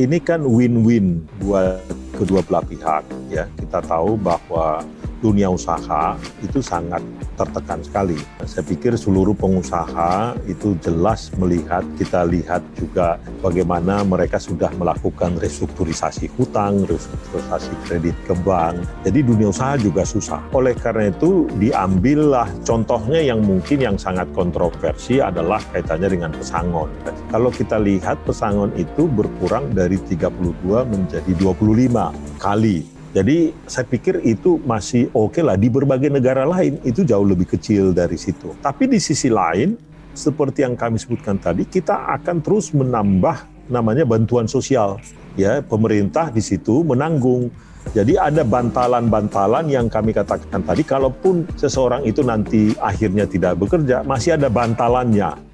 ini kan win-win buat kedua belah pihak ya. Kita tahu bahwa dunia usaha itu sangat tertekan sekali. Saya pikir seluruh pengusaha itu jelas melihat, kita lihat juga bagaimana mereka sudah melakukan restrukturisasi hutang, restrukturisasi kredit ke bank. Jadi dunia usaha juga susah. Oleh karena itu diambillah contohnya yang mungkin yang sangat kontroversi adalah kaitannya dengan pesangon. Kalau kita lihat pesangon itu berkurang dari 32 menjadi 25 kali jadi saya pikir itu masih oke okay lah di berbagai negara lain itu jauh lebih kecil dari situ. Tapi di sisi lain seperti yang kami sebutkan tadi kita akan terus menambah namanya bantuan sosial. Ya, pemerintah di situ menanggung. Jadi ada bantalan-bantalan yang kami katakan tadi kalaupun seseorang itu nanti akhirnya tidak bekerja masih ada bantalannya.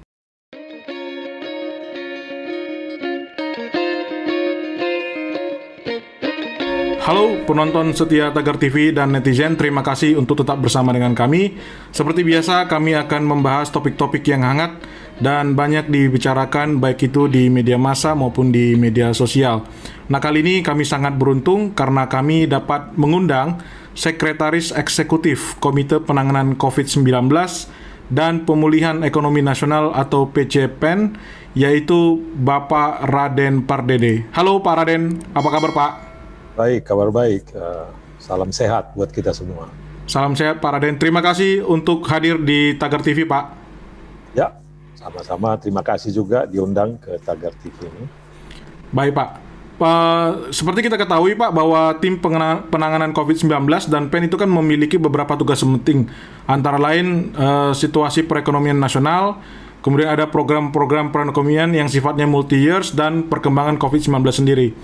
Halo penonton setia Tagar TV dan netizen, terima kasih untuk tetap bersama dengan kami. Seperti biasa, kami akan membahas topik-topik yang hangat dan banyak dibicarakan baik itu di media massa maupun di media sosial. Nah, kali ini kami sangat beruntung karena kami dapat mengundang Sekretaris Eksekutif Komite Penanganan COVID-19 dan Pemulihan Ekonomi Nasional atau PCPEN, yaitu Bapak Raden Pardede. Halo Pak Raden, apa kabar Pak? Baik, kabar baik. Uh, salam sehat buat kita semua. Salam sehat Pak Raden. Terima kasih untuk hadir di Tagar TV, Pak. Ya, sama-sama. Terima kasih juga diundang ke Tagar TV ini. Baik, Pak. Uh, seperti kita ketahui Pak bahwa tim penanganan COVID-19 dan PEN itu kan memiliki beberapa tugas penting antara lain uh, situasi perekonomian nasional, kemudian ada program-program perekonomian yang sifatnya multi years dan perkembangan COVID-19 sendiri.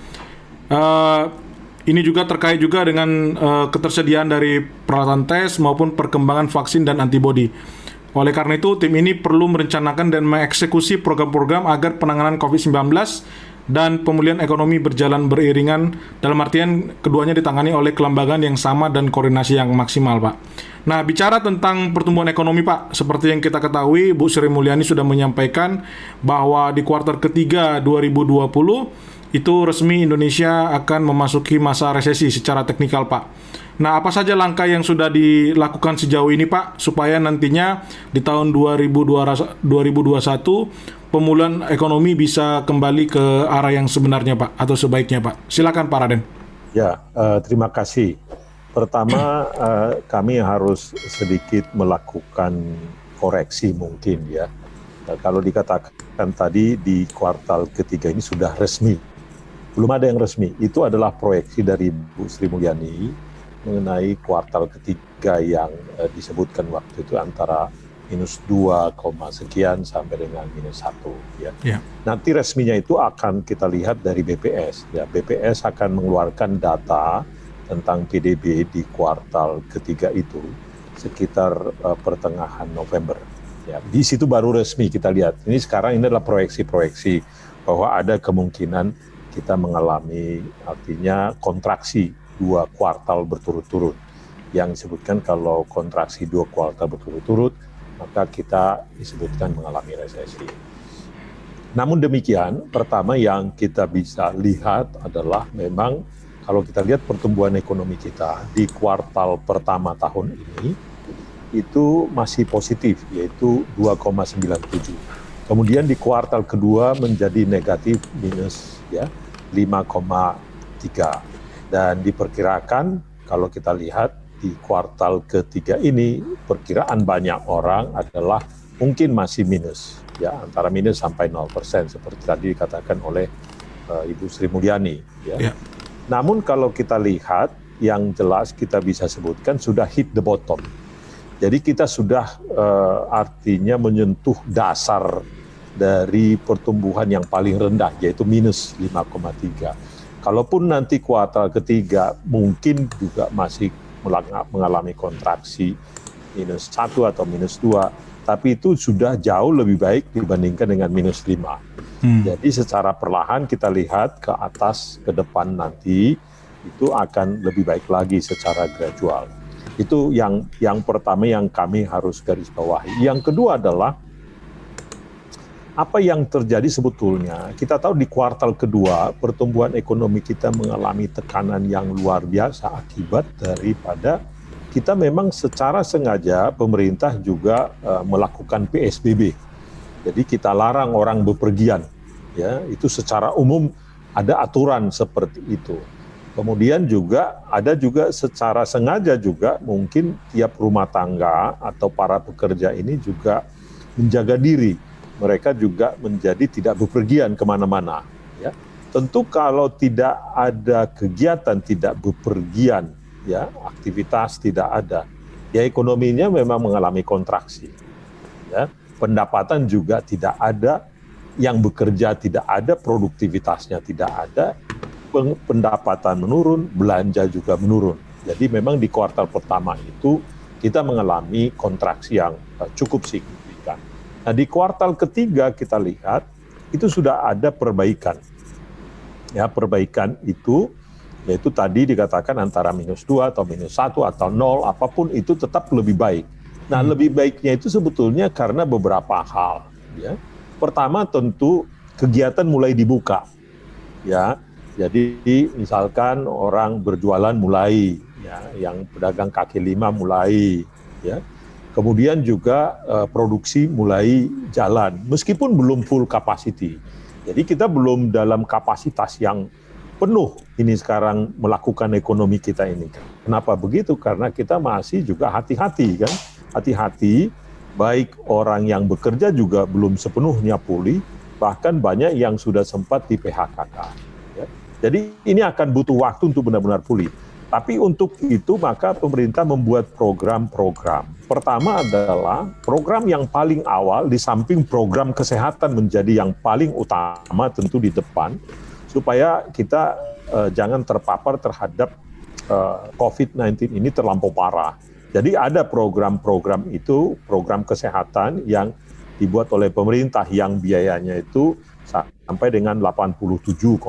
Uh, ini juga terkait juga dengan uh, ketersediaan dari peralatan tes maupun perkembangan vaksin dan antibodi. Oleh karena itu, tim ini perlu merencanakan dan mengeksekusi program-program agar penanganan COVID-19 dan pemulihan ekonomi berjalan beriringan dalam artian keduanya ditangani oleh kelembagaan yang sama dan koordinasi yang maksimal, Pak. Nah, bicara tentang pertumbuhan ekonomi, Pak, seperti yang kita ketahui, Bu Sri Mulyani sudah menyampaikan bahwa di kuartal ketiga 2020 itu resmi Indonesia akan memasuki masa resesi secara teknikal, Pak. Nah, apa saja langkah yang sudah dilakukan sejauh ini, Pak, supaya nantinya di tahun 2021 pemulihan ekonomi bisa kembali ke arah yang sebenarnya, Pak, atau sebaiknya, Pak? Silakan, Pak Raden. Ya, uh, terima kasih. Pertama, uh, kami harus sedikit melakukan koreksi mungkin ya. Uh, kalau dikatakan tadi di kuartal ketiga ini sudah resmi belum ada yang resmi. Itu adalah proyeksi dari Bu Sri Mulyani mengenai kuartal ketiga yang eh, disebutkan waktu itu antara minus 2, sekian sampai dengan minus 1. Ya. Yeah. Nanti resminya itu akan kita lihat dari BPS. Ya. BPS akan mengeluarkan data tentang PDB di kuartal ketiga itu sekitar uh, pertengahan November. Ya. Di situ baru resmi kita lihat. Ini sekarang ini adalah proyeksi-proyeksi bahwa ada kemungkinan kita mengalami artinya kontraksi dua kuartal berturut-turut. Yang disebutkan kalau kontraksi dua kuartal berturut-turut, maka kita disebutkan mengalami resesi. Namun demikian, pertama yang kita bisa lihat adalah memang kalau kita lihat pertumbuhan ekonomi kita di kuartal pertama tahun ini itu masih positif yaitu 2,97. Kemudian di kuartal kedua menjadi negatif minus ya 5,3 dan diperkirakan kalau kita lihat di kuartal ketiga ini perkiraan banyak orang adalah mungkin masih minus ya antara minus sampai 0% seperti tadi dikatakan oleh uh, Ibu Sri Mulyani ya. ya. Namun kalau kita lihat yang jelas kita bisa sebutkan sudah hit the bottom. Jadi kita sudah uh, artinya menyentuh dasar dari pertumbuhan yang paling rendah yaitu minus 5,3. Kalaupun nanti kuartal ketiga mungkin juga masih mengalami kontraksi minus satu atau minus dua, tapi itu sudah jauh lebih baik dibandingkan dengan minus lima. Hmm. Jadi secara perlahan kita lihat ke atas ke depan nanti itu akan lebih baik lagi secara gradual. Itu yang yang pertama yang kami harus garis bawahi. Yang kedua adalah apa yang terjadi sebetulnya? Kita tahu di kuartal kedua pertumbuhan ekonomi kita mengalami tekanan yang luar biasa akibat daripada kita memang secara sengaja pemerintah juga uh, melakukan PSBB. Jadi kita larang orang bepergian. Ya, itu secara umum ada aturan seperti itu. Kemudian juga ada juga secara sengaja juga mungkin tiap rumah tangga atau para pekerja ini juga menjaga diri mereka juga menjadi tidak bepergian ke mana-mana. Ya. Tentu kalau tidak ada kegiatan, tidak bepergian, ya aktivitas tidak ada, ya ekonominya memang mengalami kontraksi. Ya. Pendapatan juga tidak ada, yang bekerja tidak ada, produktivitasnya tidak ada, pendapatan menurun, belanja juga menurun. Jadi memang di kuartal pertama itu kita mengalami kontraksi yang eh, cukup signifikan Nah, di kuartal ketiga kita lihat itu sudah ada perbaikan. Ya, perbaikan itu yaitu tadi dikatakan antara minus 2 atau minus 1 atau 0 apa pun itu tetap lebih baik. Nah, hmm. lebih baiknya itu sebetulnya karena beberapa hal, ya. Pertama tentu kegiatan mulai dibuka. Ya. Jadi misalkan orang berjualan mulai ya, yang pedagang kaki lima mulai ya Kemudian juga uh, produksi mulai jalan, meskipun belum full capacity. Jadi kita belum dalam kapasitas yang penuh ini sekarang melakukan ekonomi kita ini. Kenapa begitu? Karena kita masih juga hati-hati kan, hati-hati. Baik orang yang bekerja juga belum sepenuhnya pulih, bahkan banyak yang sudah sempat di PHK. Ya. Jadi ini akan butuh waktu untuk benar-benar pulih. Tapi untuk itu maka pemerintah membuat program-program. Pertama adalah program yang paling awal di samping program kesehatan menjadi yang paling utama tentu di depan supaya kita uh, jangan terpapar terhadap eh, COVID-19 ini terlampau parah. Jadi ada program-program itu, program kesehatan yang dibuat oleh pemerintah yang biayanya itu sampai dengan 87,5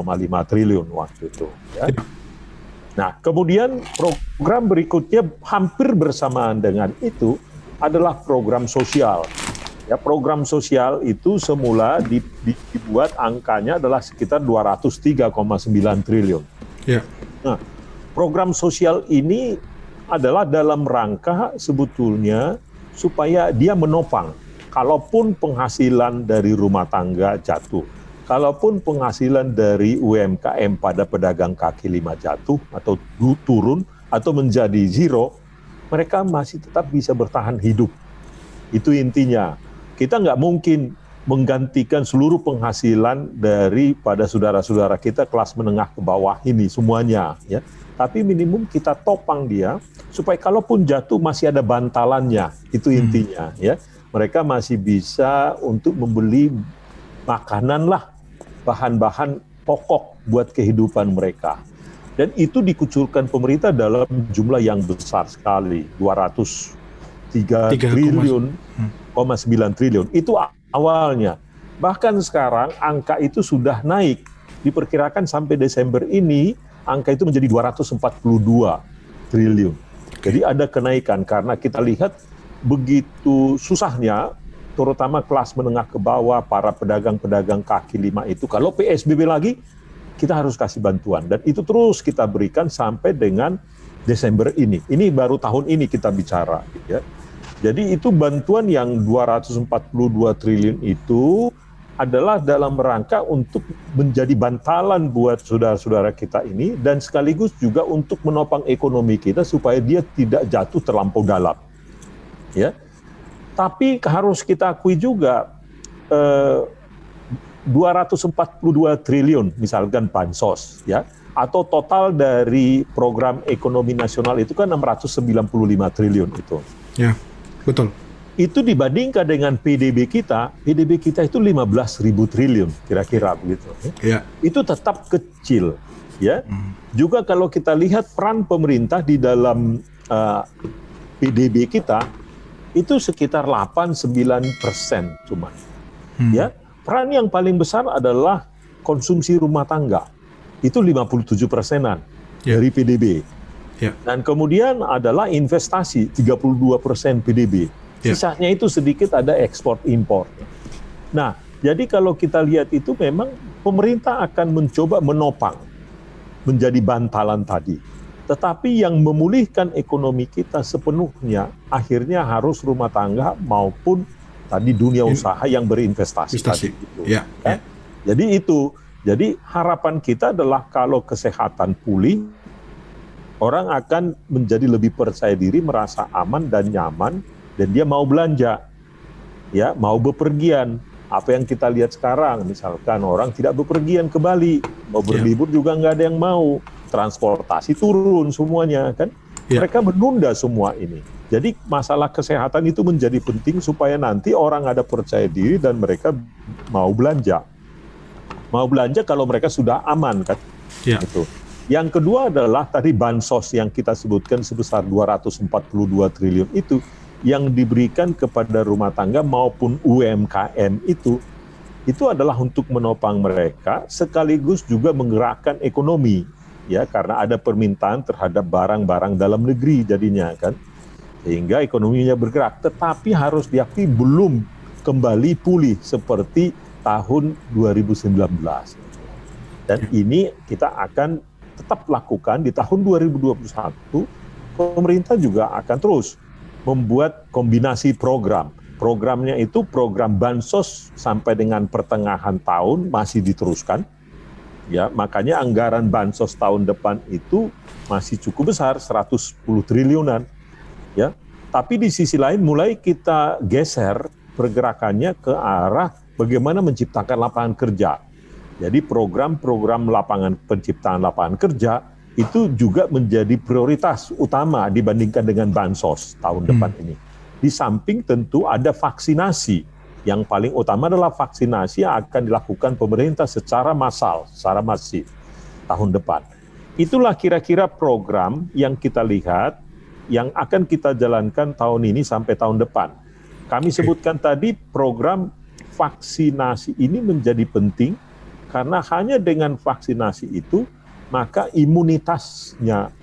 triliun waktu itu. Ya. Nah, kemudian program berikutnya hampir bersamaan dengan itu adalah program sosial. Ya, program sosial itu semula dibuat angkanya adalah sekitar 203,9 triliun. Ya. Nah, program sosial ini adalah dalam rangka sebetulnya supaya dia menopang kalaupun penghasilan dari rumah tangga jatuh kalaupun penghasilan dari UMKM pada pedagang kaki lima jatuh atau turun atau menjadi zero, mereka masih tetap bisa bertahan hidup. Itu intinya. Kita nggak mungkin menggantikan seluruh penghasilan daripada saudara-saudara kita kelas menengah ke bawah ini semuanya, ya. Tapi minimum kita topang dia supaya kalaupun jatuh masih ada bantalannya. Itu hmm. intinya, hmm. ya. Mereka masih bisa untuk membeli makanan lah bahan-bahan pokok buat kehidupan mereka. Dan itu dikucurkan pemerintah dalam jumlah yang besar sekali, 203 3, triliun, hmm. 9 triliun. Itu awalnya. Bahkan sekarang angka itu sudah naik. Diperkirakan sampai Desember ini angka itu menjadi 242 triliun. Jadi ada kenaikan karena kita lihat begitu susahnya terutama kelas menengah ke bawah, para pedagang-pedagang kaki lima itu, kalau PSBB lagi, kita harus kasih bantuan. Dan itu terus kita berikan sampai dengan Desember ini. Ini baru tahun ini kita bicara. Ya. Jadi itu bantuan yang 242 triliun itu adalah dalam rangka untuk menjadi bantalan buat saudara-saudara kita ini dan sekaligus juga untuk menopang ekonomi kita supaya dia tidak jatuh terlampau dalam. Ya. Tapi harus kita akui juga eh, 242 triliun misalkan bansos ya atau total dari program ekonomi nasional itu kan 695 triliun itu. Ya, betul. Itu dibandingkan dengan PDB kita, PDB kita itu 15 ribu triliun kira-kira begitu. Ya. Itu tetap kecil ya. Hmm. Juga kalau kita lihat peran pemerintah di dalam uh, eh, PDB kita itu sekitar 8-9 persen cuma. Hmm. Ya, peran yang paling besar adalah konsumsi rumah tangga. Itu 57 persenan yeah. dari PDB. Yeah. Dan kemudian adalah investasi 32 persen PDB. Yeah. Sisanya itu sedikit ada ekspor impor. Nah, Jadi kalau kita lihat itu memang pemerintah akan mencoba menopang menjadi bantalan tadi. Tetapi yang memulihkan ekonomi kita sepenuhnya akhirnya harus rumah tangga maupun tadi dunia usaha yang berinvestasi Investasi. tadi itu. Ya, kan? Jadi itu. Jadi harapan kita adalah kalau kesehatan pulih orang akan menjadi lebih percaya diri, merasa aman dan nyaman dan dia mau belanja. Ya, mau bepergian. Apa yang kita lihat sekarang, misalkan orang tidak bepergian ke Bali, mau Ya. berlibur juga nggak ada yang mau, transportasi turun semuanya kan. Ya. Mereka menunda semua ini. Jadi masalah kesehatan itu menjadi penting supaya nanti orang ada percaya diri dan mereka mau belanja. Mau belanja kalau mereka sudah aman kan. Ya. Itu. Yang kedua adalah tadi bansos yang kita sebutkan sebesar 242 triliun itu yang diberikan kepada rumah tangga maupun UMKM itu itu adalah untuk menopang mereka sekaligus juga menggerakkan ekonomi ya karena ada permintaan terhadap barang-barang dalam negeri jadinya kan? Sehingga ekonominya bergerak tetapi harus diakui belum kembali pulih seperti tahun 2019 dan ini kita akan tetap lakukan di tahun 2021 pemerintah juga akan terus membuat kombinasi program. Programnya itu program bansos sampai dengan pertengahan tahun masih diteruskan ya makanya anggaran bansos tahun depan itu masih cukup besar 110 triliunan. Ya tapi di sisi lain mulai kita geser pergerakannya ke arah bagaimana menciptakan lapangan kerja. Jadi program-program lapangan penciptaan lapangan kerja itu juga menjadi prioritas utama dibandingkan dengan bansos tahun depan ini. Di samping tentu ada vaksinasi yang paling utama adalah vaksinasi yang akan dilakukan pemerintah secara massal, secara masif tahun depan. Itulah kira-kira program yang kita lihat yang akan kita jalankan tahun ini sampai tahun depan. Kami sebutkan tadi program vaksinasi ini menjadi penting karena hanya dengan vaksinasi itu maka imunitasnya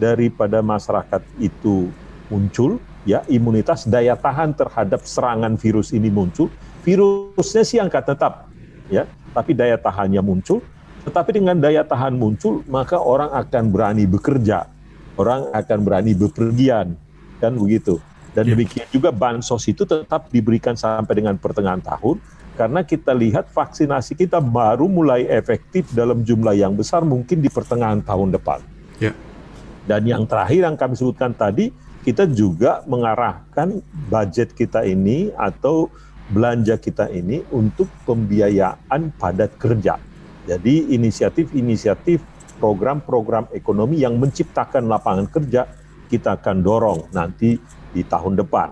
daripada masyarakat itu muncul ya imunitas daya tahan terhadap serangan virus ini muncul virusnya sih angkat tetap ya tapi daya tahannya muncul tetapi dengan daya tahan muncul maka orang akan berani bekerja orang akan berani bepergian kan begitu dan Ya. demikian juga bansos itu tetap diberikan sampai dengan pertengahan tahun karena kita lihat vaksinasi kita baru mulai efektif dalam jumlah yang besar mungkin di pertengahan tahun depan. Ya. Dan yang terakhir yang kami sebutkan tadi, kita juga mengarahkan budget kita ini atau belanja kita ini untuk pembiayaan padat kerja. Jadi inisiatif-inisiatif program-program ekonomi yang menciptakan lapangan kerja kita akan dorong nanti di tahun depan.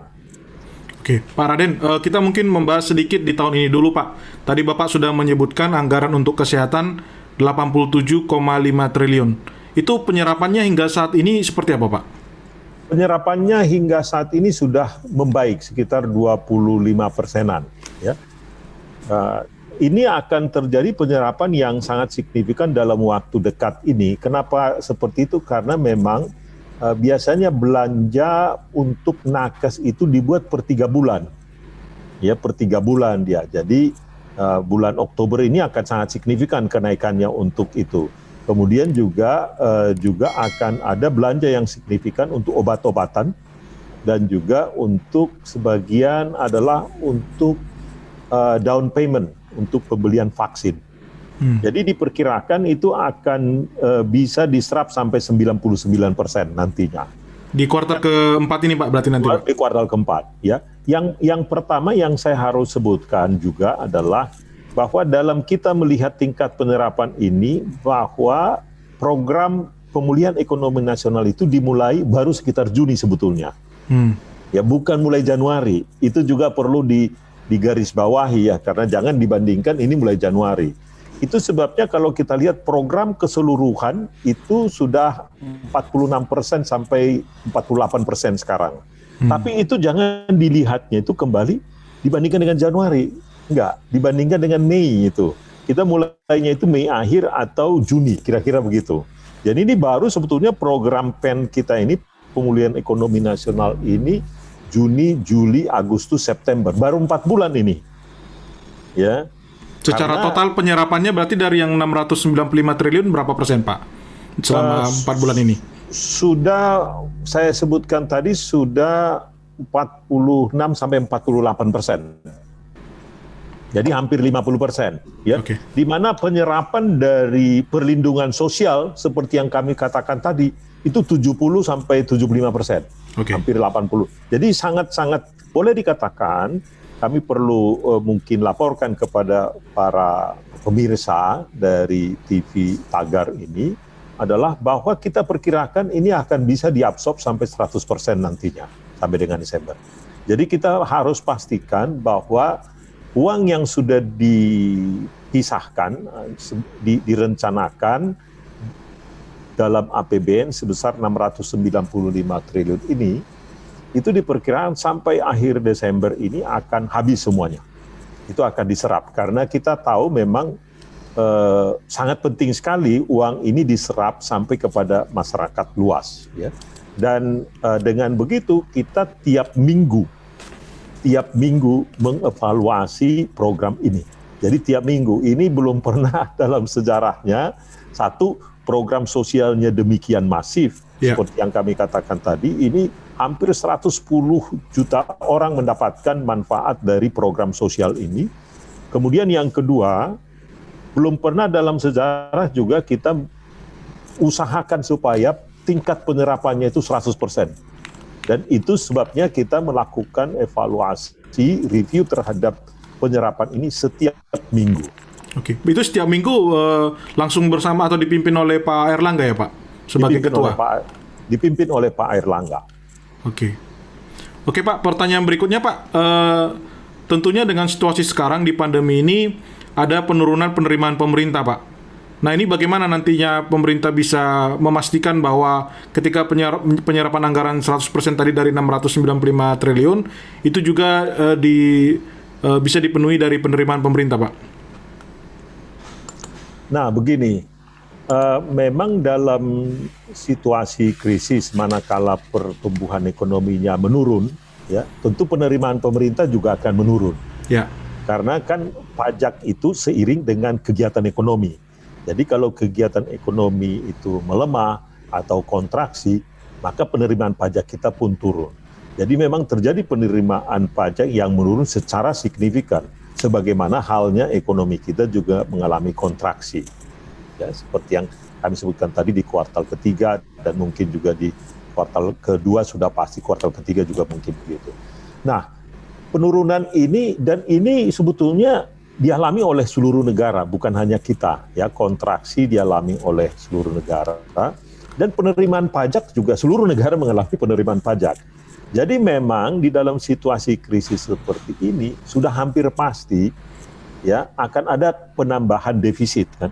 Oke, Pak Raden, eh, kita mungkin membahas sedikit di tahun ini dulu, Pak. Tadi Bapak sudah menyebutkan anggaran untuk kesehatan 87,5 triliun. Itu penyerapannya hingga saat ini seperti apa, Pak? Penyerapannya hingga saat ini sudah membaik sekitar 25 persenan. Ya. Uh, ini akan terjadi penyerapan yang sangat signifikan dalam waktu dekat ini. Kenapa seperti itu? Karena memang uh, biasanya belanja untuk nakes itu dibuat per tiga bulan. Ya, per tiga bulan dia. Jadi uh, bulan Oktober ini akan sangat signifikan kenaikannya untuk itu. Kemudian juga uh, juga akan ada belanja yang signifikan untuk obat-obatan dan juga untuk sebagian adalah untuk uh, down payment untuk pembelian vaksin. Hmm. Jadi diperkirakan itu akan uh, bisa diserap sampai 99% nantinya. Di kuartal keempat ini, Pak, berarti nanti, Pak? Di kuartal keempat, ya. Yang yang pertama yang saya harus sebutkan juga adalah bahwa dalam kita melihat tingkat penerapan ini bahwa program pemulihan ekonomi nasional itu dimulai baru sekitar Juni sebetulnya. Hmm. Ya bukan mulai Januari. Itu juga perlu di digarisbawahi ya karena jangan dibandingkan ini mulai Januari. Itu sebabnya kalau kita lihat program keseluruhan itu sudah 46% sampai 48% sekarang. Tapi itu jangan dilihatnya itu kembali dibandingkan dengan Januari. Enggak, dibandingkan dengan Mei itu. Kita mulainya itu Mei akhir atau Juni, kira-kira begitu. Jadi ini baru sebetulnya program PEN kita ini, pemulihan ekonomi nasional ini, Juni, Juli, Agustus, September. Baru empat bulan ini. ya. Secara Karena- total penyerapannya berarti dari yang 695 triliun berapa persen, Pak? Selama empat bulan ini. Sudah saya sebutkan tadi sudah 46 sampai 48 persen. Jadi hampir 50 persen, ya. Oke. Di mana penyerapan dari perlindungan sosial seperti yang kami katakan tadi itu 70 sampai 75 persen, Oke. hampir 80. Jadi sangat-sangat boleh dikatakan kami perlu eh, mungkin laporkan kepada para pemirsa dari TV Tagar ini adalah bahwa kita perkirakan ini akan bisa diabsorb sampai 100% nantinya sampai dengan Desember. Jadi kita harus pastikan bahwa uang yang sudah dipisahkan, di- direncanakan dalam APBN sebesar 695 triliun ini itu diperkirakan sampai akhir Desember ini akan habis semuanya. Itu akan diserap karena kita tahu memang eh, sangat penting sekali uang ini diserap sampai kepada masyarakat luas ya. Dan eh, dengan begitu kita tiap minggu tiap minggu mengevaluasi program ini. Jadi tiap minggu ini belum pernah dalam sejarahnya satu program sosialnya demikian masif Ya. seperti yang kami katakan tadi ini hampir 110 juta orang mendapatkan manfaat dari program sosial ini. Kemudian yang kedua, belum pernah dalam sejarah juga kita usahakan supaya tingkat penyerapannya itu 100%. Dan itu sebabnya kita melakukan evaluasi, review terhadap penyerapan ini setiap minggu. Oke. Itu setiap minggu eh, langsung bersama atau dipimpin oleh Pak Erlangga ya, Pak? Sebagai Dipimpin ketua. oleh Pak, dipimpin oleh Pak Erlangga. Oke. Oke Pak, pertanyaan berikutnya Pak. Eh, tentunya dengan situasi sekarang di pandemi ini ada penurunan penerimaan pemerintah Pak. Nah ini bagaimana nantinya pemerintah bisa memastikan bahwa ketika penyerap- penyerapan anggaran 100% tadi dari 695 triliun itu juga eh, di eh, bisa dipenuhi dari penerimaan pemerintah Pak? Nah, begini, eh, memang dalam situasi krisis manakala pertumbuhan ekonominya menurun, ya, tentu penerimaan pemerintah juga akan menurun. Ya, Karena kan pajak itu seiring dengan kegiatan ekonomi. Jadi kalau kegiatan ekonomi itu melemah atau kontraksi, maka penerimaan pajak kita pun turun. Jadi memang terjadi penerimaan pajak yang menurun secara signifikan. Sebagaimana halnya ekonomi kita juga mengalami kontraksi. Ya, seperti yang kami sebutkan tadi di kuartal ketiga dan mungkin juga di kuartal kedua sudah pasti kuartal ketiga juga mungkin begitu. Nah, penurunan ini dan ini sebetulnya dialami oleh seluruh negara, bukan hanya kita. Ya, kontraksi dialami oleh seluruh negara dan penerimaan pajak juga seluruh negara mengalami penerimaan pajak. Jadi memang di dalam situasi krisis seperti ini sudah hampir pasti ya akan ada penambahan defisit kan.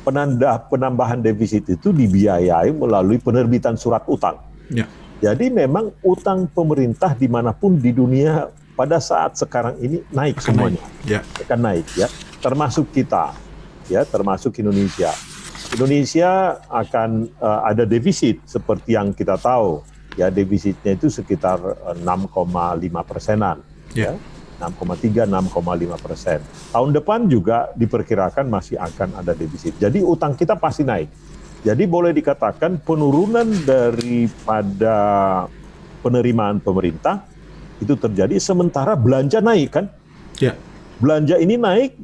Penanda, penambahan defisit itu dibiayai melalui penerbitan surat utang. ya, Jadi memang utang pemerintah di mana pun di dunia pada saat sekarang ini naik akan semuanya, naik. Ya, akan naik ya, termasuk kita, ya termasuk Indonesia. Indonesia akan eh, ada defisit seperti yang kita tahu, ya defisitnya itu sekitar eh, 6,5 persenan, Ya. ya. 6,3 6,5 persen. Tahun depan juga diperkirakan masih akan ada defisit. Jadi utang kita pasti naik. Jadi boleh dikatakan penurunan daripada penerimaan pemerintah itu terjadi sementara belanja naik kan? ya, Belanja ini naik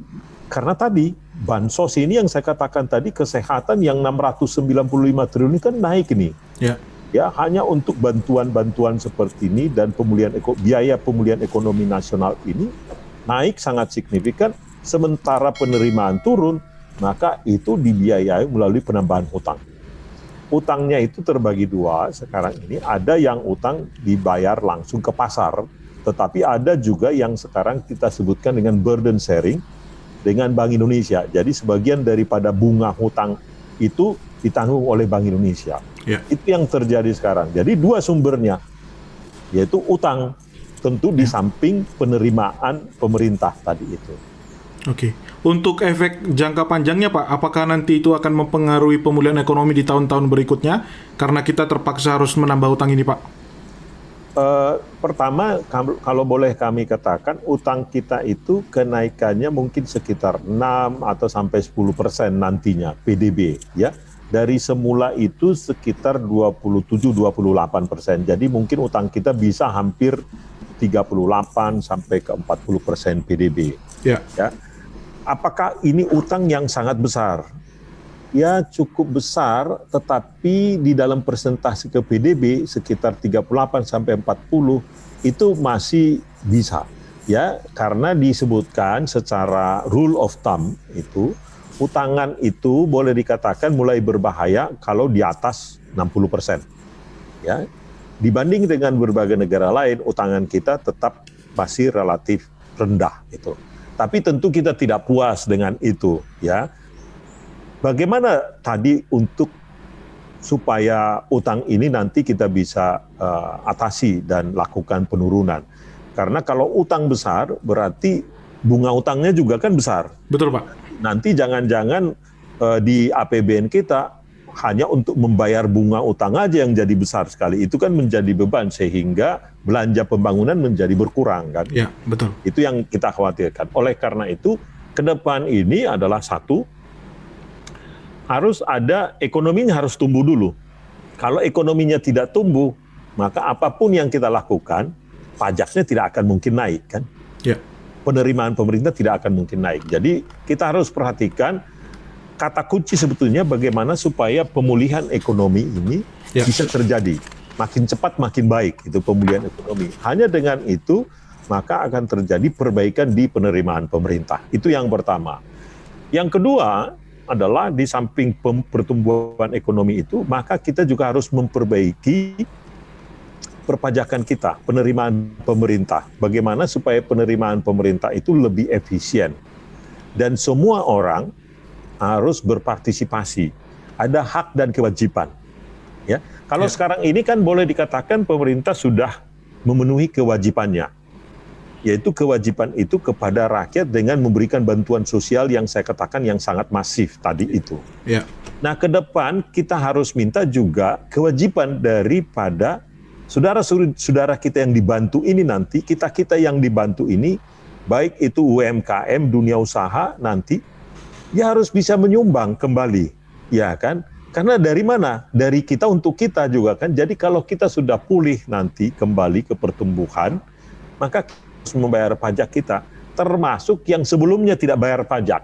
karena tadi bansos ini yang saya katakan tadi kesehatan yang 695 triliun ini kan naik ini. ya, Ya, hanya untuk bantuan-bantuan seperti ini dan pemulihan eko, biaya pemulihan ekonomi nasional ini naik sangat signifikan sementara penerimaan turun, maka itu dibiayai melalui penambahan utang. Utangnya itu terbagi dua sekarang ini, ada yang utang dibayar langsung ke pasar, tetapi ada juga yang sekarang kita sebutkan dengan burden sharing dengan Bank Indonesia. Jadi sebagian daripada bunga hutang itu ditanggung oleh Bank Indonesia. ya. Itu yang terjadi sekarang. Jadi dua sumbernya, yaitu utang, tentu di samping penerimaan pemerintah tadi itu. Oke. Untuk efek jangka panjangnya Pak, apakah nanti itu akan mempengaruhi pemulihan ekonomi di tahun-tahun berikutnya karena kita terpaksa harus menambah utang ini Pak? Uh, pertama, kalau boleh kami katakan, utang kita itu kenaikannya mungkin sekitar 6 atau sampai 10 persen nantinya PDB, ya. Dari semula itu sekitar 27-28 persen. Jadi mungkin utang kita bisa hampir 38 sampai ke 40 persen PDB. Ya. ya. Apakah ini utang yang sangat besar? ya cukup besar, tetapi di dalam persentase ke PDB sekitar 38 sampai 40 itu masih bisa. Ya, karena disebutkan secara rule of thumb itu utangan itu boleh dikatakan mulai berbahaya kalau di atas 60 persen. Ya, dibanding dengan berbagai negara lain, utangan kita tetap masih relatif rendah itu. Tapi tentu kita tidak puas dengan itu, ya Bagaimana tadi untuk supaya utang ini nanti kita bisa uh, atasi dan lakukan penurunan? Karena kalau utang besar berarti bunga utangnya juga kan besar. Betul Pak. Nanti jangan-jangan uh, di APBN kita hanya untuk membayar bunga utang aja yang jadi besar sekali. Itu kan menjadi beban sehingga belanja pembangunan menjadi berkurang kan. Ya, betul. Itu yang kita khawatirkan. Oleh karena itu, ke depan ini adalah satu harus ada ekonominya harus tumbuh dulu. Kalau ekonominya tidak tumbuh, maka apa pun yang kita lakukan, pajaknya tidak akan mungkin naik kan? Ya. Penerimaan pemerintah tidak akan mungkin naik. Jadi kita harus perhatikan kata kunci sebetulnya bagaimana supaya pemulihan ekonomi ini ya. bisa terjadi. Makin cepat makin baik itu pemulihan ekonomi. Hanya dengan itu maka akan terjadi perbaikan di penerimaan pemerintah. Itu yang pertama. Yang kedua, adalah di samping pertumbuhan ekonomi itu, maka kita juga harus memperbaiki perpajakan kita, penerimaan pemerintah. Bagaimana supaya penerimaan pemerintah itu lebih efisien. Dan semua orang harus berpartisipasi. Ada hak dan kewajiban. Ya, kalau ya. sekarang ini kan boleh dikatakan pemerintah sudah memenuhi kewajibannya yaitu kewajiban itu kepada rakyat dengan memberikan bantuan sosial yang saya katakan yang sangat masif tadi itu. Ya. Nah, ke depan kita harus minta juga kewajiban daripada saudara-saudara kita yang dibantu ini nanti, kita-kita yang dibantu ini, baik itu UMKM, dunia usaha nanti, ya harus bisa menyumbang kembali, ya kan? Karena dari mana? Dari kita untuk kita juga kan. Jadi kalau kita sudah pulih nanti kembali ke pertumbuhan, maka membayar pajak kita, termasuk yang sebelumnya tidak bayar pajak.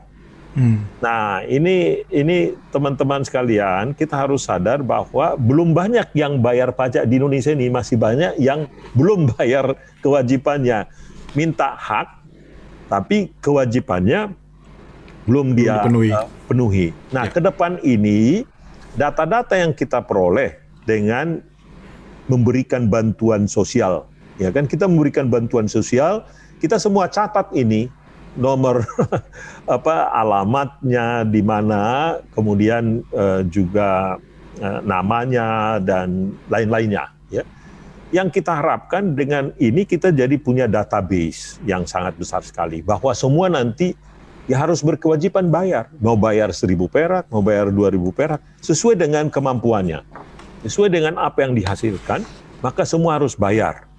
Hmm. Nah, ini ini teman-teman sekalian, kita harus sadar bahwa belum banyak yang bayar pajak di Indonesia ini, masih banyak yang belum bayar kewajibannya. Minta hak, tapi kewajibannya belum dia penuhi. Uh, penuhi. Nah, ya. ke depan ini data-data yang kita peroleh dengan memberikan bantuan sosial ya kan kita memberikan bantuan sosial, kita semua catat ini nomor apa alamatnya di mana, kemudian uh, juga uh, namanya dan lain-lainnya ya. Yang kita harapkan dengan ini kita jadi punya database yang sangat besar sekali bahwa semua nanti ya harus berkewajiban bayar. Mau bayar seribu perak, mau bayar dua ribu perak, sesuai dengan kemampuannya. Sesuai dengan apa yang dihasilkan, maka semua harus bayar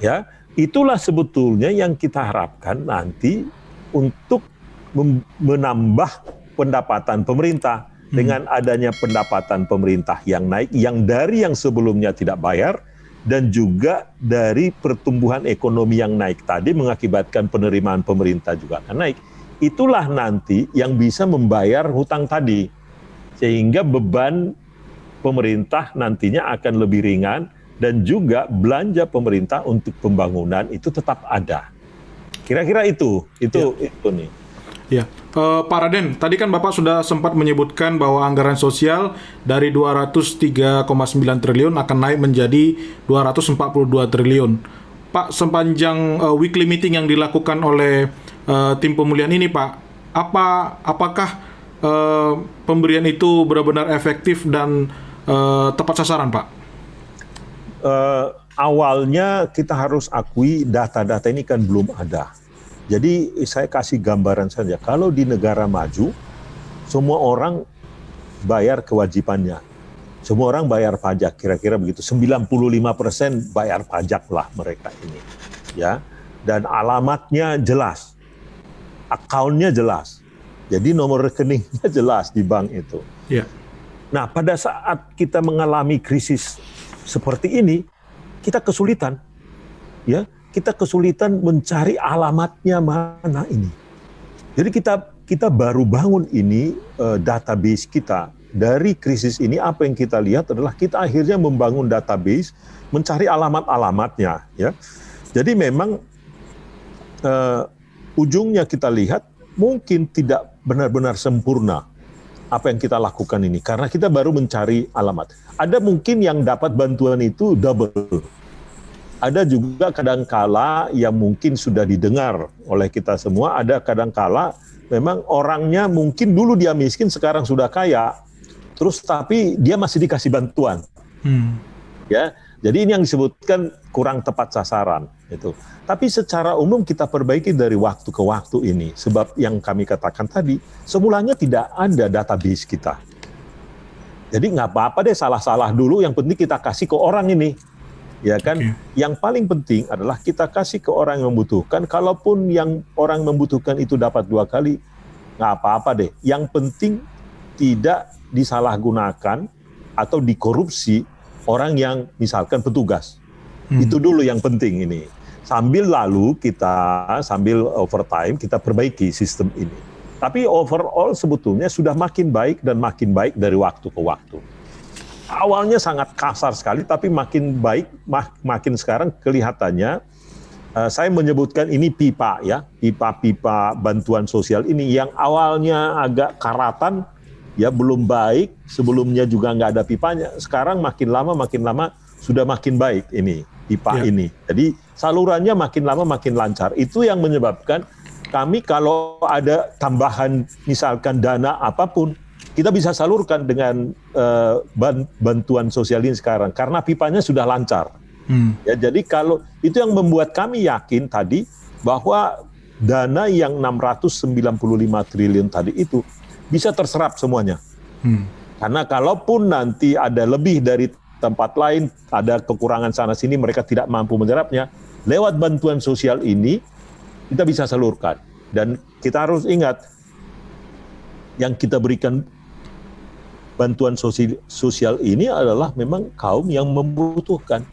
ya itulah sebetulnya yang kita harapkan nanti untuk menambah pendapatan pemerintah hmm. dengan adanya pendapatan pemerintah yang naik yang dari yang sebelumnya tidak bayar dan juga dari pertumbuhan ekonomi yang naik tadi mengakibatkan penerimaan pemerintah juga akan naik itulah nanti yang bisa membayar hutang tadi sehingga beban pemerintah nantinya akan lebih ringan dan juga belanja pemerintah untuk pembangunan itu tetap ada. Kira-kira itu, itu ya. itu nih. Ya, uh, Pak Raden, tadi kan Bapak sudah sempat menyebutkan bahwa anggaran sosial dari 203,9 triliun akan naik menjadi 242 triliun. Pak, sepanjang uh, weekly meeting yang dilakukan oleh uh, tim pemulihan ini, Pak, apa apakah uh, pemberian itu benar-benar efektif dan uh, tepat sasaran, Pak? uh, awalnya kita harus akui data-data ini kan belum ada. Jadi saya kasih gambaran saja. Kalau di negara maju, semua orang bayar kewajibannya. Semua orang bayar pajak, kira-kira begitu. 95% bayar pajak lah mereka ini. Ya. Dan alamatnya jelas. Akunnya jelas. Jadi nomor rekeningnya jelas di bank itu. Ya. Nah, pada saat kita mengalami krisis seperti ini, kita kesulitan. Ya, kita kesulitan mencari alamatnya mana ini. Jadi kita kita baru bangun ini uh, database kita dari krisis ini apa yang kita lihat adalah kita akhirnya membangun database mencari alamat-alamatnya ya. Jadi memang uh, ujungnya kita lihat mungkin tidak benar-benar sempurna apa yang kita lakukan ini karena kita baru mencari alamat. Ada mungkin yang dapat bantuan itu double. Ada juga kadangkala yang mungkin sudah didengar oleh kita semua, ada kadangkala memang orangnya mungkin dulu dia miskin sekarang sudah kaya terus tapi dia masih dikasih bantuan. Hmm. Ya, jadi ini yang disebutkan kurang tepat sasaran itu. Tapi secara umum kita perbaiki dari waktu ke waktu ini sebab yang kami katakan tadi semulanya tidak ada database kita. Jadi nggak apa-apa deh salah-salah dulu yang penting kita kasih ke orang ini. Ya kan? Okay. Yang paling penting adalah kita kasih ke orang yang membutuhkan. Kalaupun yang orang membutuhkan itu dapat dua kali, nggak apa-apa deh. Yang penting tidak disalahgunakan atau dikorupsi orang yang misalkan petugas. Hmm. Itu dulu yang penting ini. Sambil lalu kita sambil overtime kita perbaiki sistem ini. Tapi overall sebetulnya sudah makin baik dan makin baik dari waktu ke waktu. Awalnya sangat kasar sekali, tapi makin baik, mak makin sekarang kelihatannya uh, saya menyebutkan ini pipa ya, pipa-pipa bantuan sosial ini yang awalnya agak karatan, ya belum baik, sebelumnya juga nggak ada pipanya. Sekarang makin lama makin lama sudah makin baik ini pipa ya. ini. Jadi salurannya makin lama makin lancar. Itu yang menyebabkan kami kalau ada tambahan misalkan dana apa pun kita bisa salurkan dengan uh, bantuan sosial ini sekarang karena pipanya sudah lancar. Hmm. Ya, jadi kalau itu yang membuat kami yakin tadi bahwa dana yang 695 triliun tadi itu bisa terserap semuanya. Hmm. Karena kalaupun nanti ada lebih dari tempat lain, ada kekurangan sana sini, mereka tidak mampu menyerapnya, lewat bantuan sosial ini kita bisa salurkan. Dan kita harus ingat, yang kita berikan bantuan sosial, ini adalah memang kaum yang membutuhkan.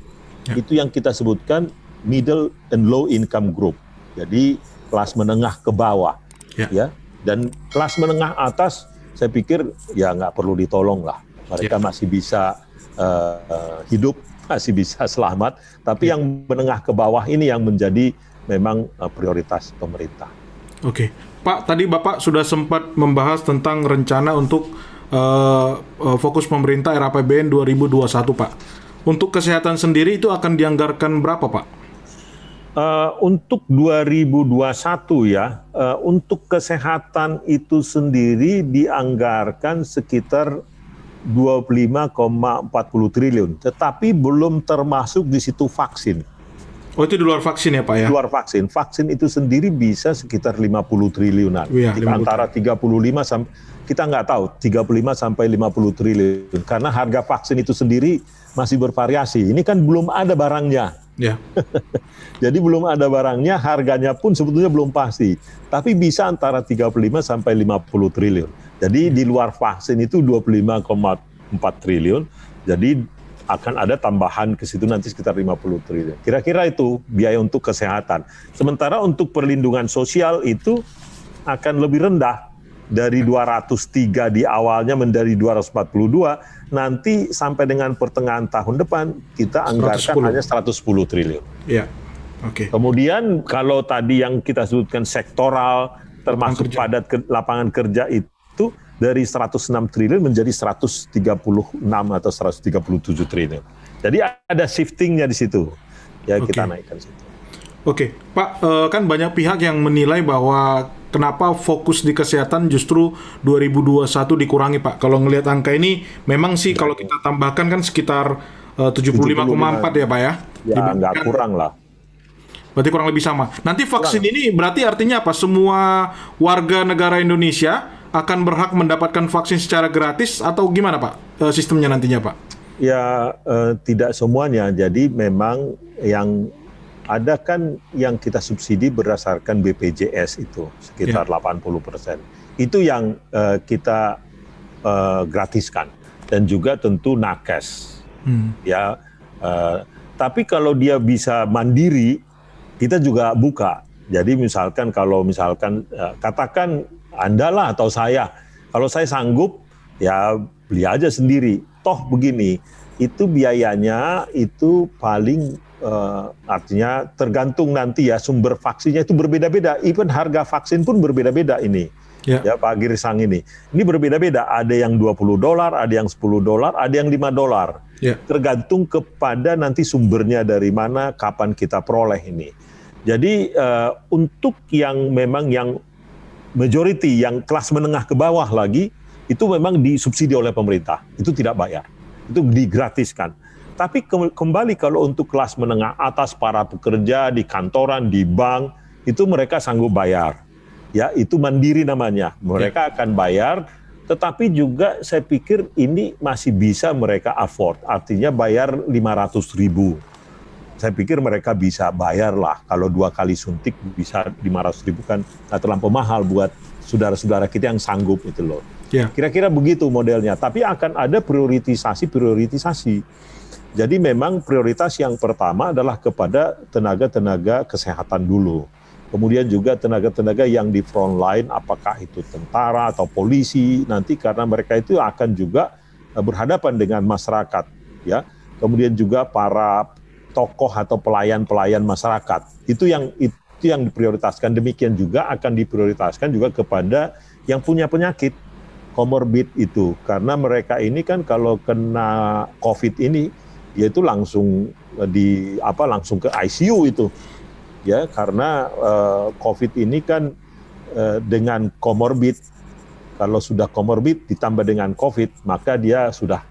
Ya. Itu yang kita sebutkan middle and low income group. Jadi kelas menengah ke bawah. Ya. ya dan kelas menengah atas, saya pikir ya nggak perlu ditolong lah. Mereka ya. masih bisa uh, hidup, masih bisa selamat. Tapi ya. yang menengah ke bawah ini yang menjadi memang uh, prioritas pemerintah. Oke, Pak, tadi Bapak sudah sempat membahas tentang rencana untuk uh, uh, fokus pemerintah RAPBN 2021, Pak. Untuk kesehatan sendiri itu akan dianggarkan berapa, Pak? Uh, untuk 2021 ya, uh, untuk kesehatan itu sendiri dianggarkan sekitar 25,40 triliun, tetapi belum termasuk di situ vaksin. Oh itu di luar vaksin ya Pak ya? Luar vaksin. Vaksin itu sendiri bisa sekitar 50 triliunan. Ya, 50. Antara 35 sampai kita nggak tahu 35 sampai 50 triliun karena harga vaksin itu sendiri masih bervariasi. Ini kan belum ada barangnya. Ya. Jadi belum ada barangnya, harganya pun sebetulnya belum pasti. Tapi bisa antara 35 sampai 50 triliun. Jadi ya. di luar vaksin itu 25,4 triliun. Jadi akan ada tambahan ke situ nanti sekitar 50 triliun. Kira-kira itu biaya untuk kesehatan. Sementara untuk perlindungan sosial itu akan lebih rendah dari 203 di awalnya menjadi 242, nanti sampai dengan pertengahan tahun depan kita anggarkan 110. hanya 110 triliun. Iya. Oke. Okay. Kemudian kalau tadi yang kita sebutkan sektoral termasuk padat ke, lapangan kerja itu dari 106 triliun menjadi 136 atau 137 triliun. Jadi ada shiftingnya di situ. Ya okay. kita naikkan situ. Oke, Pak, eh, kan banyak pihak yang menilai bahwa kenapa fokus di kesehatan justru 2021 dikurangi, Pak. Kalau ngelihat angka ini, memang sih kalau kita tambahkan kan sekitar uh, 75,4 ya, Pak ya? Ya, nggak kurang lah. Berarti kurang lebih sama. Nanti vaksin kurang. ini berarti artinya apa? Semua warga negara Indonesia akan berhak mendapatkan vaksin secara gratis atau gimana Pak uh, sistemnya nantinya Pak? Ya uh, tidak semuanya. Jadi memang yang ada kan yang kita subsidi berdasarkan BPJS itu sekitar ya. 80 persen. Itu yang uh, kita uh, gratiskan dan juga tentu nakes. Hmm. Ya, tapi kalau dia bisa mandiri, kita juga buka. Jadi misalkan kalau misalkan katakan anda lah atau saya, kalau saya sanggup ya beli aja sendiri. Toh begini, itu biayanya itu paling uh, artinya tergantung nanti ya sumber vaksinnya itu berbeda-beda. Even harga vaksin pun berbeda-beda ini. Ya. ya Pak Girisang ini. Ini berbeda-beda. Ada yang 20 dolar, ada yang 10 dolar, ada yang 5 dolar. Ya. Tergantung kepada nanti sumbernya dari mana, kapan kita peroleh ini. Jadi uh, untuk yang memang yang majority, yang kelas menengah ke bawah lagi, itu memang disubsidi oleh pemerintah. Itu tidak bayar. Itu digratiskan. Tapi kembali kalau untuk kelas menengah atas para pekerja di kantoran, di bank, itu mereka sanggup bayar. Ya, itu mandiri namanya. Mereka ya. akan bayar, tetapi juga saya pikir ini masih bisa mereka afford. Artinya bayar 500 ribu. Saya pikir mereka bisa bayar lah. Kalau dua kali suntik bisa 500 ribu kan nggak terlampau mahal buat saudara-saudara kita yang sanggup itu loh. Ya. Kira-kira begitu modelnya. Tapi akan ada prioritisasi-prioritisasi jadi memang prioritas yang pertama adalah kepada tenaga-tenaga kesehatan dulu. Kemudian juga tenaga-tenaga yang di front line, apakah itu tentara atau polisi, nanti karena mereka itu akan juga eh, berhadapan dengan masyarakat, ya. Kemudian juga para tokoh atau pelayan-pelayan masyarakat. Itu yang itu yang diprioritaskan. Demikian juga akan diprioritaskan juga kepada yang punya penyakit komorbid itu, karena mereka ini kan kalau kena COVID ini dia itu langsung eh, di apa langsung ke ICU itu ya karena uh, COVID ini kan uh, dengan komorbid kalau sudah komorbid ditambah dengan COVID maka dia sudah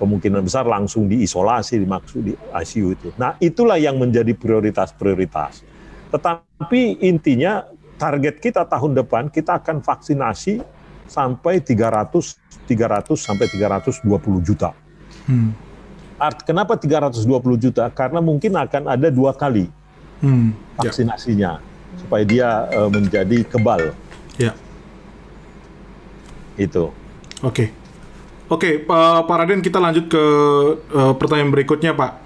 kemungkinan besar langsung diisolasi dimaksud di ICU itu. Nah itulah yang menjadi prioritas-prioritas. Tetapi intinya target kita tahun depan kita akan vaksinasi sampai 300 300 sampai 320 juta. Hmm Art, kenapa 320 juta? Karena mungkin akan ada dua kali hmm, ya. vaksinasinya ya. supaya dia uh, menjadi kebal. Ya. Itu. Oke. Oke, Pak, Pak Raden kita lanjut ke uh, pertanyaan berikutnya, Pak.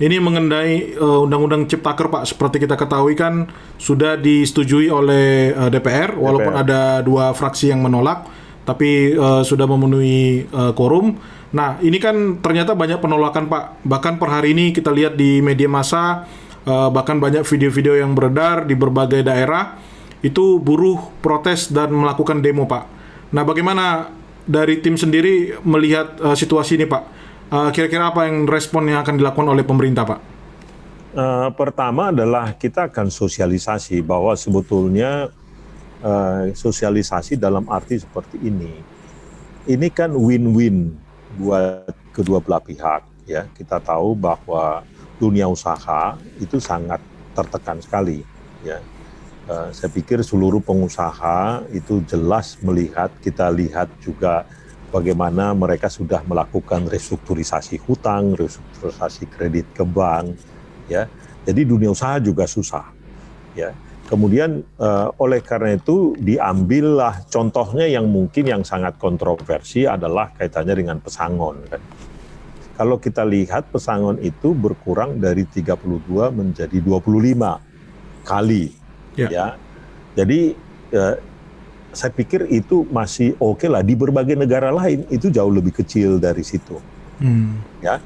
Ini mengenai uh, Undang-Undang Ciptaker, Pak. Seperti kita ketahui kan sudah disetujui oleh uh, DPR, walaupun DPR. ada dua fraksi yang menolak, tapi uh, sudah memenuhi uh, quorum. Nah, ini kan ternyata banyak penolakan, Pak. Bahkan per hari ini kita lihat di media massa, uh, bahkan banyak video-video yang beredar di berbagai daerah, itu buruh protes dan melakukan demo, Pak. Nah, bagaimana dari tim sendiri melihat uh, situasi ini, Pak? Uh, kira-kira apa yang respon yang akan dilakukan oleh pemerintah, Pak? Uh, pertama adalah kita akan sosialisasi bahwa sebetulnya uh, sosialisasi dalam arti seperti ini. Ini kan win-win buat kedua belah pihak ya kita tahu bahwa dunia usaha itu sangat tertekan sekali ya uh, saya pikir seluruh pengusaha itu jelas melihat kita lihat juga bagaimana mereka sudah melakukan restrukturisasi hutang restrukturisasi kredit ke bank ya. Jadi dunia usaha juga susah ya. Kemudian uh, oleh karena itu diambillah contohnya yang mungkin yang sangat kontroversi adalah kaitannya dengan pesangon kan. Kalau kita lihat pesangon itu berkurang dari 32 menjadi 25 kali ya. ya. Jadi uh, saya pikir itu masih oke okay lah di berbagai negara lain itu jauh lebih kecil dari situ. Hmm. Ya.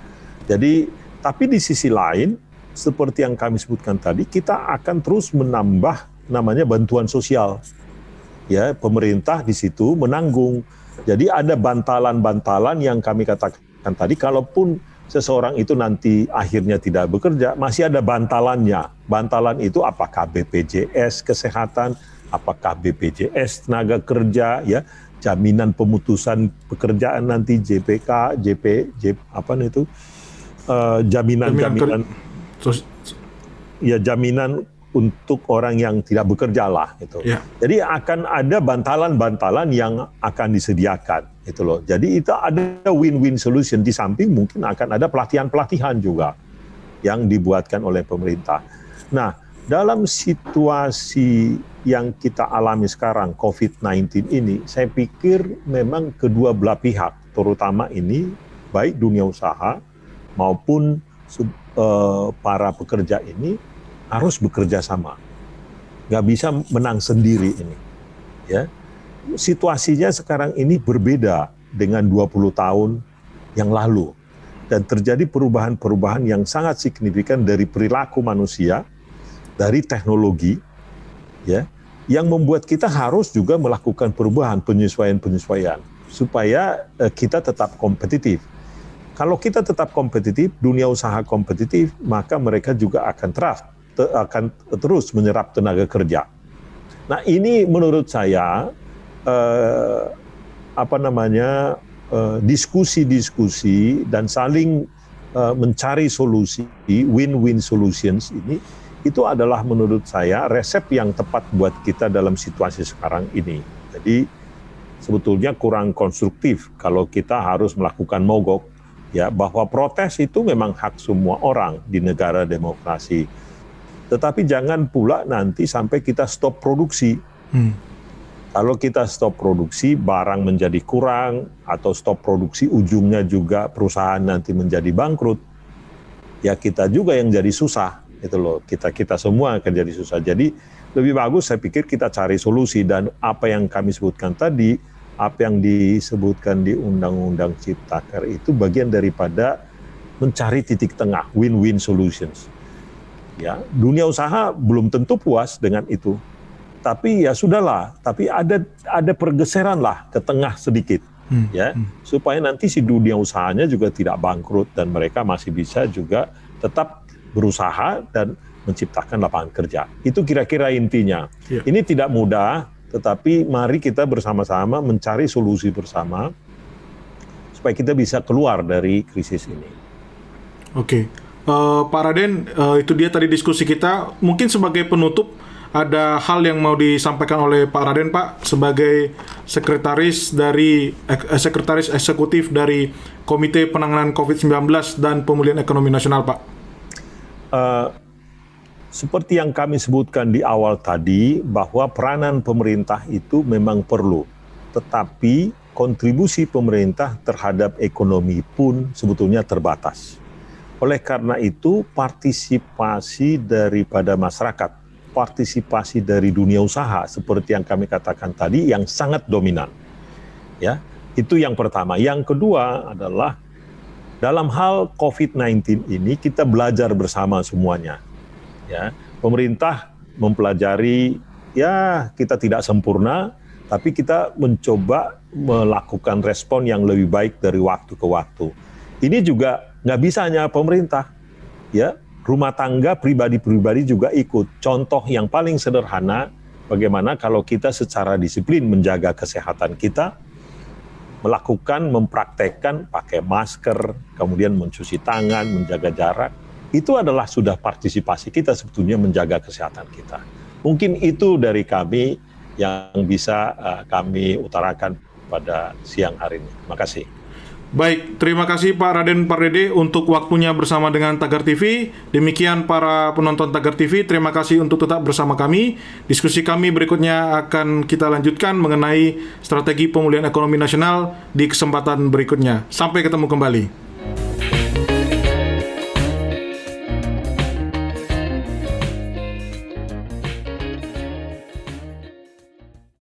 Jadi tapi di sisi lain seperti yang kami sebutkan tadi, kita akan terus menambah namanya bantuan sosial. Ya, pemerintah di situ menanggung. Jadi ada bantalan-bantalan yang kami katakan tadi, kalaupun seseorang itu nanti akhirnya tidak bekerja, masih ada bantalannya. Bantalan itu apakah BPJS kesehatan, apakah BPJS tenaga kerja, ya, jaminan pemutusan pekerjaan nanti JPK, JP, JP apa itu, uh, jaminan jaminan, jaminan ya jaminan untuk orang yang tidak bekerja lah gitu. Ya. Jadi akan ada bantalan-bantalan yang akan disediakan itu loh. Jadi itu ada win-win solution di samping mungkin akan ada pelatihan-pelatihan juga yang dibuatkan oleh pemerintah. Nah, dalam situasi yang kita alami sekarang COVID-19 ini, saya pikir memang kedua belah pihak, terutama ini baik dunia usaha maupun uh, para pekerja ini harus bekerja sama. Nggak bisa menang sendiri ini. Ya. Situasinya sekarang ini berbeda dengan 20 tahun yang lalu. Dan terjadi perubahan-perubahan yang sangat signifikan dari perilaku manusia, dari teknologi, ya, yang membuat kita harus juga melakukan perubahan, penyesuaian-penyesuaian, supaya eh, kita tetap kompetitif. Kalau kita tetap kompetitif, dunia usaha kompetitif, maka mereka juga akan terus akan terus menyerap tenaga kerja. Nah ini menurut saya eh, apa namanya eh, diskusi-diskusi dan saling eh, mencari solusi win-win solutions ini itu adalah menurut saya resep yang tepat buat kita dalam situasi sekarang ini. Jadi sebetulnya kurang konstruktif kalau kita harus melakukan mogok ya bahwa protes itu memang hak semua orang di negara demokrasi tetapi jangan pula nanti sampai kita stop produksi. Hmm. Kalau kita stop produksi, barang menjadi kurang, atau stop produksi, ujungnya juga perusahaan nanti menjadi bangkrut, ya kita juga yang jadi susah. Itu loh, kita kita semua akan jadi susah. Jadi lebih bagus saya pikir kita cari solusi dan apa yang kami sebutkan tadi, apa yang disebutkan di Undang-Undang Ciptaker itu bagian daripada mencari titik tengah, win-win solutions ya dunia usaha belum tentu puas dengan itu tapi ya sudahlah tapi ada ada pergeseran lah ke tengah sedikit hmm. ya hmm. supaya nanti si dunia usahanya juga tidak bangkrut dan mereka masih bisa juga tetap berusaha dan menciptakan lapangan kerja itu kira-kira intinya ya. ini tidak mudah tetapi mari kita bersama-sama mencari solusi bersama supaya kita bisa keluar dari krisis ini oke okay. Uh, Pak Raden, uh, itu dia tadi diskusi kita. Mungkin sebagai penutup, ada hal yang mau disampaikan oleh Pak Raden, Pak, sebagai sekretaris dari eh, sekretaris eksekutif dari Komite Penanganan COVID-19 dan Pemulihan Ekonomi Nasional, Pak. Uh, seperti yang kami sebutkan di awal tadi, bahwa peranan pemerintah itu memang perlu, tetapi kontribusi pemerintah terhadap ekonomi pun sebetulnya terbatas oleh karena itu, partisipasi daripada masyarakat, partisipasi dari dunia usaha seperti yang kami katakan tadi yang sangat dominan. Ya, itu yang pertama. Yang kedua adalah dalam hal COVID-19 ini kita belajar bersama semuanya. Ya, pemerintah mempelajari ya kita tidak sempurna, tapi kita mencoba melakukan respon yang lebih baik dari waktu ke waktu. Ini juga nggak bisa pemerintah, ya rumah tangga pribadi-pribadi juga ikut. Contoh yang paling sederhana, bagaimana kalau kita secara disiplin menjaga kesehatan kita, melakukan, mempraktekkan pakai masker, kemudian mencuci tangan, menjaga jarak, itu adalah sudah partisipasi kita sebetulnya menjaga kesehatan kita. Mungkin itu dari kami yang bisa uh, kami utarakan pada siang hari ini. Terima kasih. Baik, terima kasih Pak Raden Pardede untuk waktunya bersama dengan Tagar TV. Demikian para penonton Tagar TV, terima kasih untuk tetap bersama kami. Diskusi kami berikutnya akan kita lanjutkan mengenai strategi pemulihan ekonomi nasional di kesempatan berikutnya. Sampai ketemu kembali.